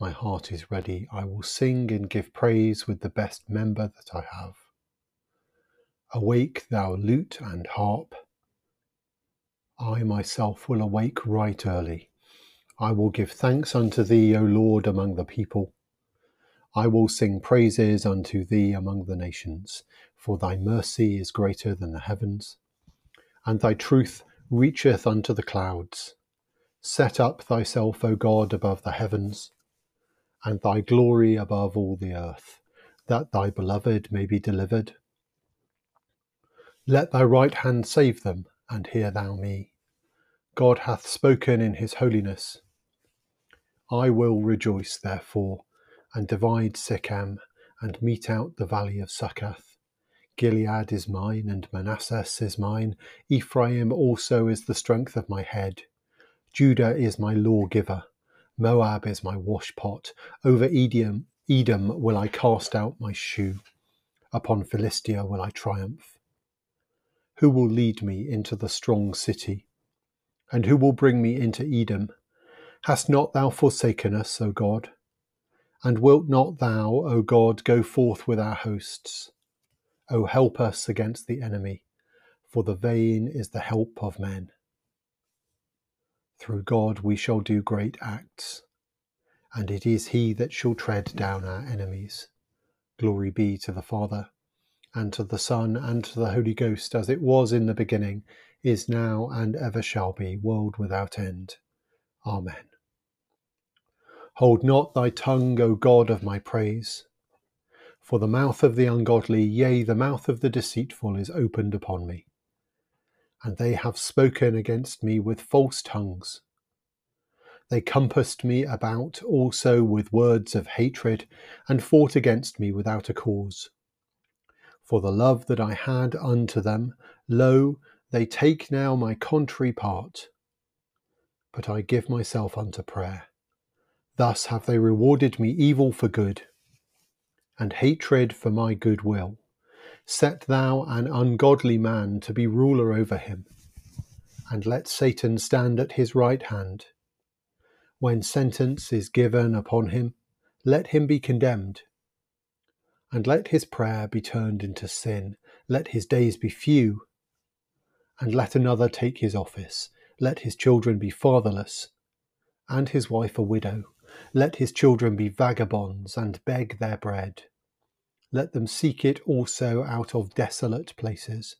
My heart is ready. I will sing and give praise with the best member that I have. Awake, thou lute and harp. I myself will awake right early. I will give thanks unto thee, O Lord, among the people. I will sing praises unto thee among the nations, for thy mercy is greater than the heavens, and thy truth reacheth unto the clouds. Set up thyself, O God, above the heavens, and thy glory above all the earth, that thy beloved may be delivered. Let thy right hand save them, and hear thou me. God hath spoken in his holiness. I will rejoice, therefore, and divide Shechem, and mete out the valley of Succoth. Gilead is mine, and Manasseh is mine. Ephraim also is the strength of my head. Judah is my lawgiver. Moab is my washpot. Over Edom, Edom will I cast out my shoe. Upon Philistia will I triumph. Who will lead me into the strong city? And who will bring me into Edom? Hast not thou forsaken us, O God? And wilt not thou, O God, go forth with our hosts? O help us against the enemy, for the vain is the help of men. Through God we shall do great acts, and it is He that shall tread down our enemies. Glory be to the Father and to the Son, and to the Holy Ghost, as it was in the beginning, is now, and ever shall be, world without end. Amen. Hold not thy tongue, O God of my praise. For the mouth of the ungodly, yea, the mouth of the deceitful, is opened upon me. And they have spoken against me with false tongues. They compassed me about also with words of hatred, and fought against me without a cause. For the love that I had unto them, lo, they take now my contrary part. But I give myself unto prayer. Thus have they rewarded me evil for good, and hatred for my good will. Set thou an ungodly man to be ruler over him, and let Satan stand at his right hand. When sentence is given upon him, let him be condemned and let his prayer be turned into sin. Let his days be few, and let another take his office. Let his children be fatherless, and his wife a widow. Let his children be vagabonds, and beg their bread. Let them seek it also out of desolate places.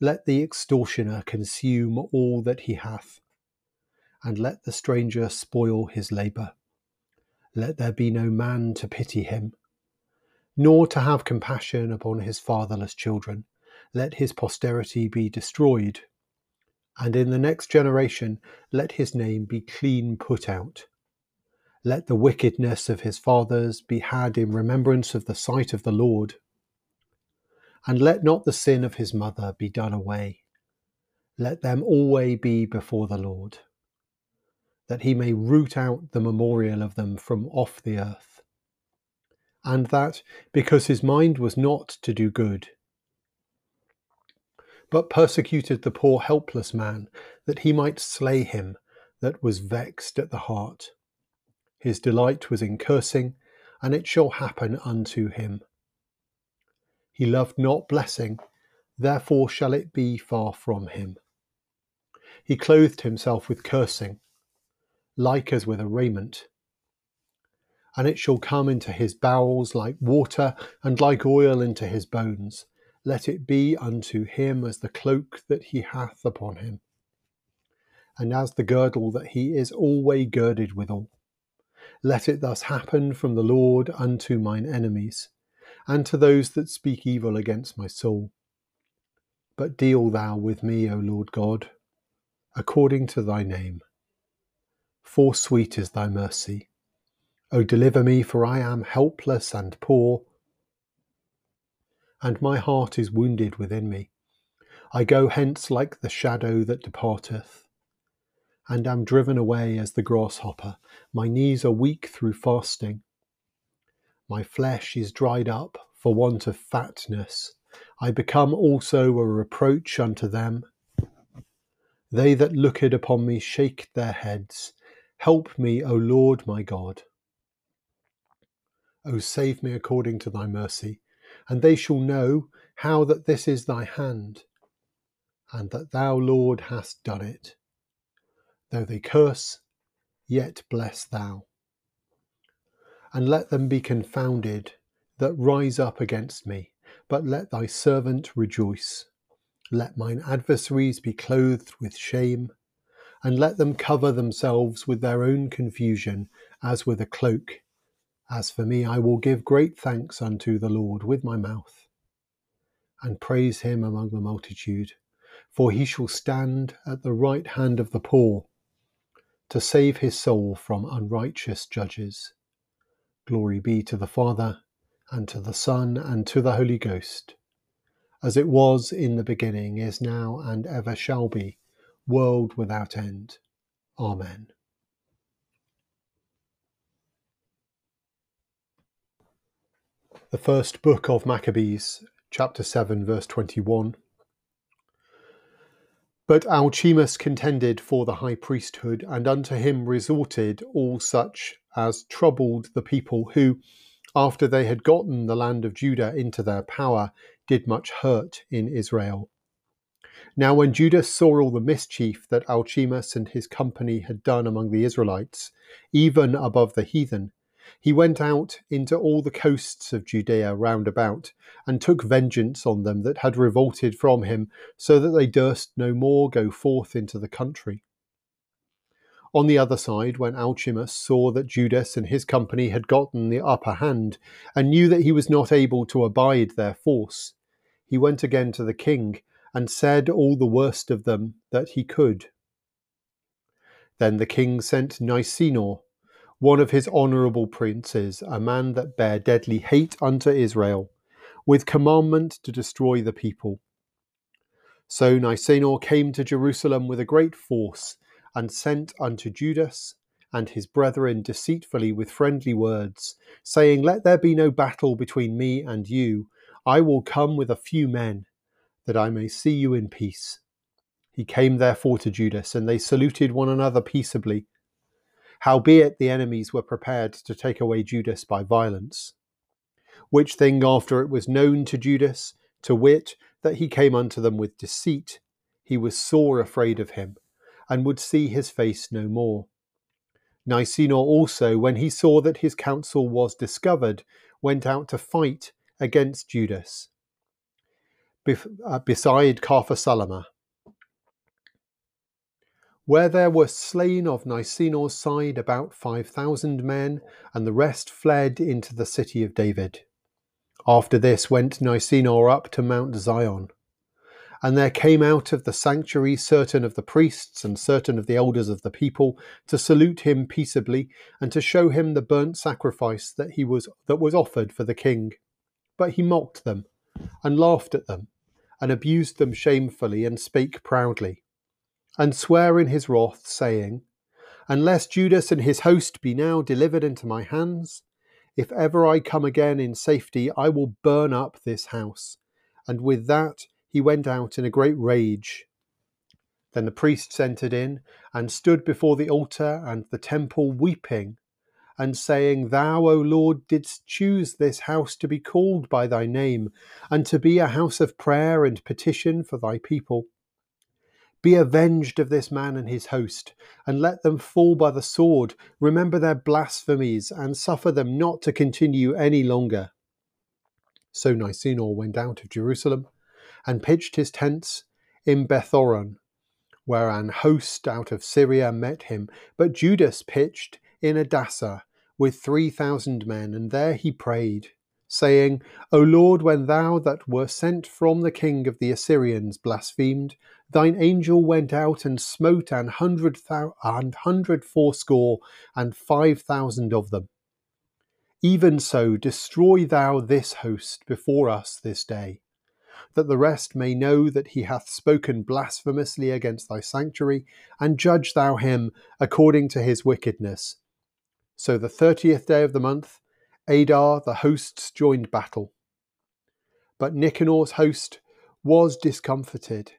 Let the extortioner consume all that he hath, and let the stranger spoil his labour. Let there be no man to pity him nor to have compassion upon his fatherless children. Let his posterity be destroyed, and in the next generation let his name be clean put out. Let the wickedness of his fathers be had in remembrance of the sight of the Lord, and let not the sin of his mother be done away. Let them always be before the Lord, that he may root out the memorial of them from off the earth and that because his mind was not to do good, but persecuted the poor helpless man, that he might slay him that was vexed at the heart. His delight was in cursing, and it shall happen unto him. He loved not blessing, therefore shall it be far from him. He clothed himself with cursing, like as with a raiment and it shall come into his bowels like water, and like oil into his bones. Let it be unto him as the cloak that he hath upon him, and as the girdle that he is alway girded withal. Let it thus happen from the Lord unto mine enemies, and to those that speak evil against my soul. But deal thou with me, O Lord God, according to thy name. For sweet is thy mercy O deliver me, for I am helpless and poor, and my heart is wounded within me. I go hence like the shadow that departeth, and am driven away as the grasshopper. My knees are weak through fasting. My flesh is dried up for want of fatness. I become also a reproach unto them. They that looked upon me shake their heads. Help me, O Lord my God. O save me according to thy mercy, and they shall know how that this is thy hand, and that thou, Lord, hast done it. Though they curse, yet bless thou. And let them be confounded that rise up against me, but let thy servant rejoice. Let mine adversaries be clothed with shame, and let them cover themselves with their own confusion as with a cloak as for me, I will give great thanks unto the Lord with my mouth, and praise him among the multitude, for he shall stand at the right hand of the poor, to save his soul from unrighteous judges. Glory be to the Father, and to the Son, and to the Holy Ghost, as it was in the beginning, is now, and ever shall be, world without end. Amen. The first book of Maccabees, chapter 7, verse 21. But Alcimus contended for the high priesthood, and unto him resorted all such as troubled the people, who, after they had gotten the land of Judah into their power, did much hurt in Israel. Now, when Judas saw all the mischief that Alcimus and his company had done among the Israelites, even above the heathen, he went out into all the coasts of Judea round about, and took vengeance on them that had revolted from him, so that they durst no more go forth into the country. On the other side, when Alcimus saw that Judas and his company had gotten the upper hand, and knew that he was not able to abide their force, he went again to the king, and said all the worst of them that he could. Then the king sent Nicanor, one of his honourable princes, a man that bare deadly hate unto Israel, with commandment to destroy the people. So Nicanor came to Jerusalem with a great force, and sent unto Judas and his brethren deceitfully with friendly words, saying, Let there be no battle between me and you. I will come with a few men, that I may see you in peace. He came therefore to Judas, and they saluted one another peaceably. Howbeit the enemies were prepared to take away Judas by violence. Which thing after it was known to Judas, to wit, that he came unto them with deceit, he was sore afraid of him, and would see his face no more. Nicanor also, when he saw that his counsel was discovered, went out to fight against Judas. Uh, beside Capharsalama, where there were slain of Nicanor's side about five thousand men, and the rest fled into the city of David. After this went Nicanor up to Mount Zion. And there came out of the sanctuary certain of the priests and certain of the elders of the people to salute him peaceably and to show him the burnt sacrifice that he was that was offered for the king. But he mocked them and laughed at them and abused them shamefully and spake proudly and swear in his wrath, saying, Unless Judas and his host be now delivered into my hands, if ever I come again in safety, I will burn up this house. And with that he went out in a great rage. Then the priests entered in and stood before the altar and the temple, weeping, and saying, Thou, O Lord, didst choose this house to be called by thy name, and to be a house of prayer and petition for thy people. Be avenged of this man and his host, and let them fall by the sword. Remember their blasphemies, and suffer them not to continue any longer. So Nicanor went out of Jerusalem, and pitched his tents in Bethhoron, where an host out of Syria met him. But Judas pitched in Adasa with three thousand men, and there he prayed, saying, O Lord, when thou that were sent from the king of the Assyrians blasphemed, Thine angel went out and smote an hundred, thou- an hundred fourscore and five thousand of them. Even so, destroy thou this host before us this day, that the rest may know that he hath spoken blasphemously against thy sanctuary, and judge thou him according to his wickedness. So the thirtieth day of the month, Adar, the hosts joined battle. But Nicanor's host was discomfited,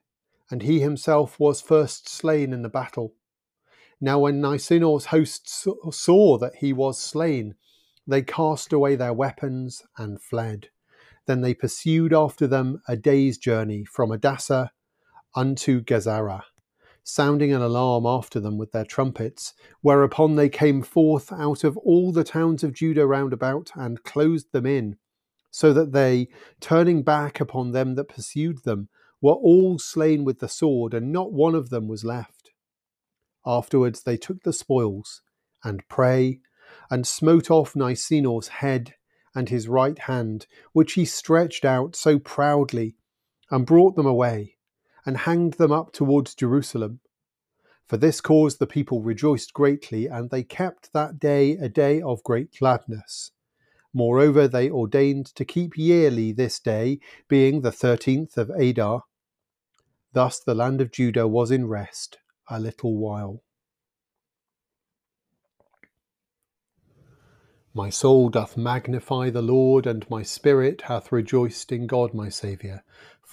and he himself was first slain in the battle. Now, when Nicanor's hosts saw that he was slain, they cast away their weapons and fled. Then they pursued after them a day's journey from Adasa unto Gazera, sounding an alarm after them with their trumpets, whereupon they came forth out of all the towns of Judah round about and closed them in, so that they, turning back upon them that pursued them, were all slain with the sword, and not one of them was left. Afterwards they took the spoils, and prey, and smote off Nicanor's head and his right hand, which he stretched out so proudly, and brought them away, and hanged them up towards Jerusalem. For this cause the people rejoiced greatly, and they kept that day a day of great gladness. Moreover, they ordained to keep yearly this day, being the thirteenth of Adar. Thus the land of Judah was in rest a little while. My soul doth magnify the Lord, and my spirit hath rejoiced in God my Saviour,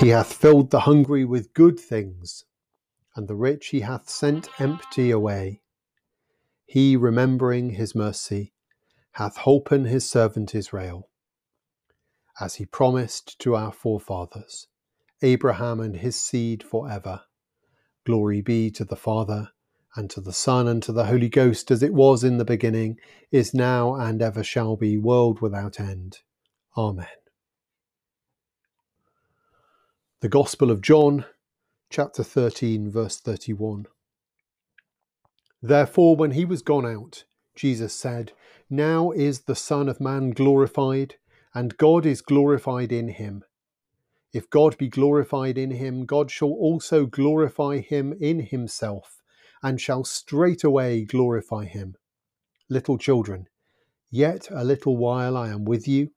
He hath filled the hungry with good things, and the rich he hath sent empty away. He, remembering his mercy, hath holpen his servant Israel, as he promised to our forefathers, Abraham and his seed for ever. Glory be to the Father and to the Son, and to the Holy Ghost, as it was in the beginning, is now, and ever shall be, world without end. Amen. The Gospel of John, chapter 13, verse 31. Therefore, when he was gone out, Jesus said, Now is the Son of Man glorified, and God is glorified in him. If God be glorified in him, God shall also glorify him in himself and shall straightway glorify him. Little children, yet a little while I am with you.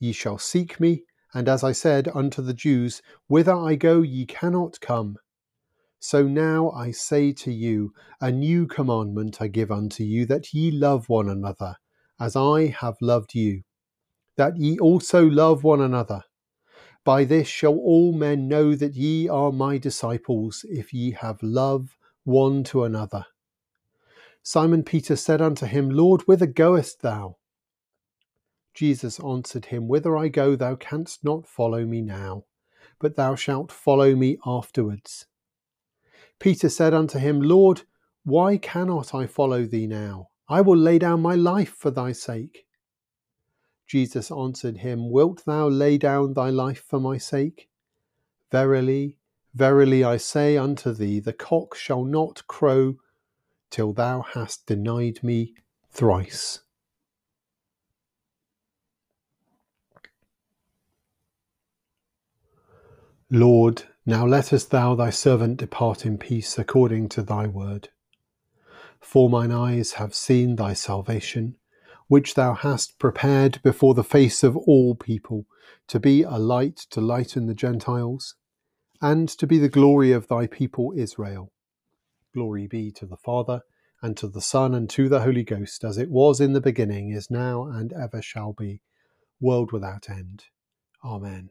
Ye shall seek me, and as I said unto the Jews, Whither I go ye cannot come. So now I say to you, a new commandment I give unto you, that ye love one another, as I have loved you, that ye also love one another. By this shall all men know that ye are my disciples, if ye have love one to another. Simon Peter said unto him, Lord, whither goest thou? Jesus answered him, Whither I go, thou canst not follow me now, but thou shalt follow me afterwards. Peter said unto him, Lord, why cannot I follow thee now? I will lay down my life for thy sake. Jesus answered him, Wilt thou lay down thy life for my sake? Verily, Verily I say unto thee, the cock shall not crow till thou hast denied me thrice. Lord, now lettest thou thy servant depart in peace according to thy word. For mine eyes have seen thy salvation, which thou hast prepared before the face of all people, to be a light to lighten the Gentiles and to be the glory of thy people Israel. Glory be to the Father, and to the Son, and to the Holy Ghost, as it was in the beginning, is now, and ever shall be, world without end. Amen.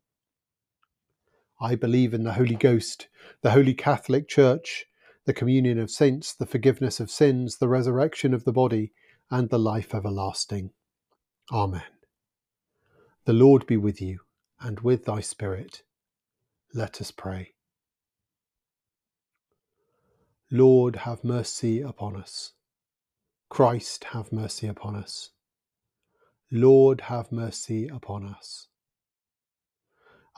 I believe in the Holy Ghost, the Holy Catholic Church, the communion of saints, the forgiveness of sins, the resurrection of the body, and the life everlasting. Amen. The Lord be with you, and with thy spirit. Let us pray. Lord, have mercy upon us. Christ, have mercy upon us. Lord, have mercy upon us.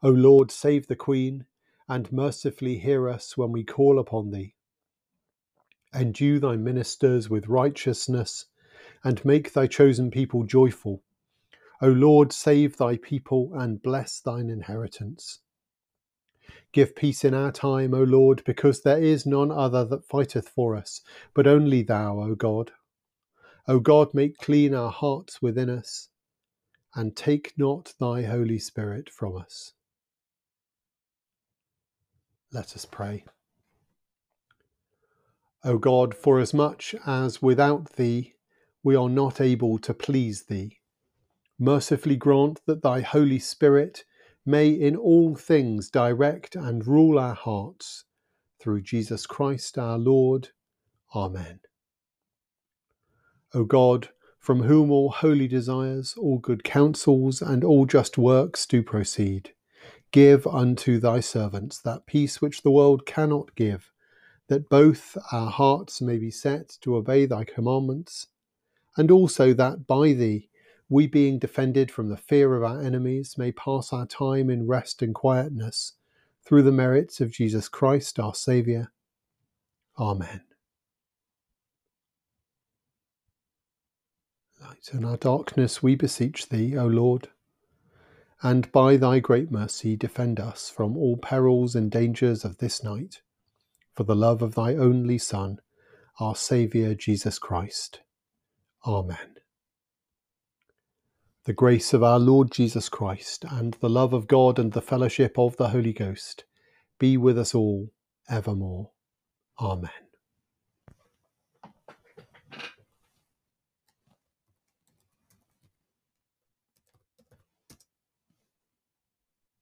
O Lord, save the Queen, and mercifully hear us when we call upon thee. Endue thy ministers with righteousness, and make thy chosen people joyful. O Lord, save thy people and bless thine inheritance. Give peace in our time, O Lord, because there is none other that fighteth for us, but only Thou, O God. O God, make clean our hearts within us, and take not Thy Holy Spirit from us. Let us pray. O God, forasmuch as without Thee we are not able to please Thee, mercifully grant that Thy Holy Spirit may in all things direct and rule our hearts. Through Jesus Christ our Lord. Amen. O God, from whom all holy desires, all good counsels, and all just works do proceed, give unto thy servants that peace which the world cannot give, that both our hearts may be set to obey thy commandments, and also that by thee we being defended from the fear of our enemies may pass our time in rest and quietness through the merits of Jesus Christ our Saviour. Amen. Light in our darkness, we beseech thee, O Lord, and by thy great mercy defend us from all perils and dangers of this night, for the love of thy only Son, our Saviour Jesus Christ. Amen. The grace of our Lord Jesus Christ, and the love of God, and the fellowship of the Holy Ghost be with us all evermore. Amen.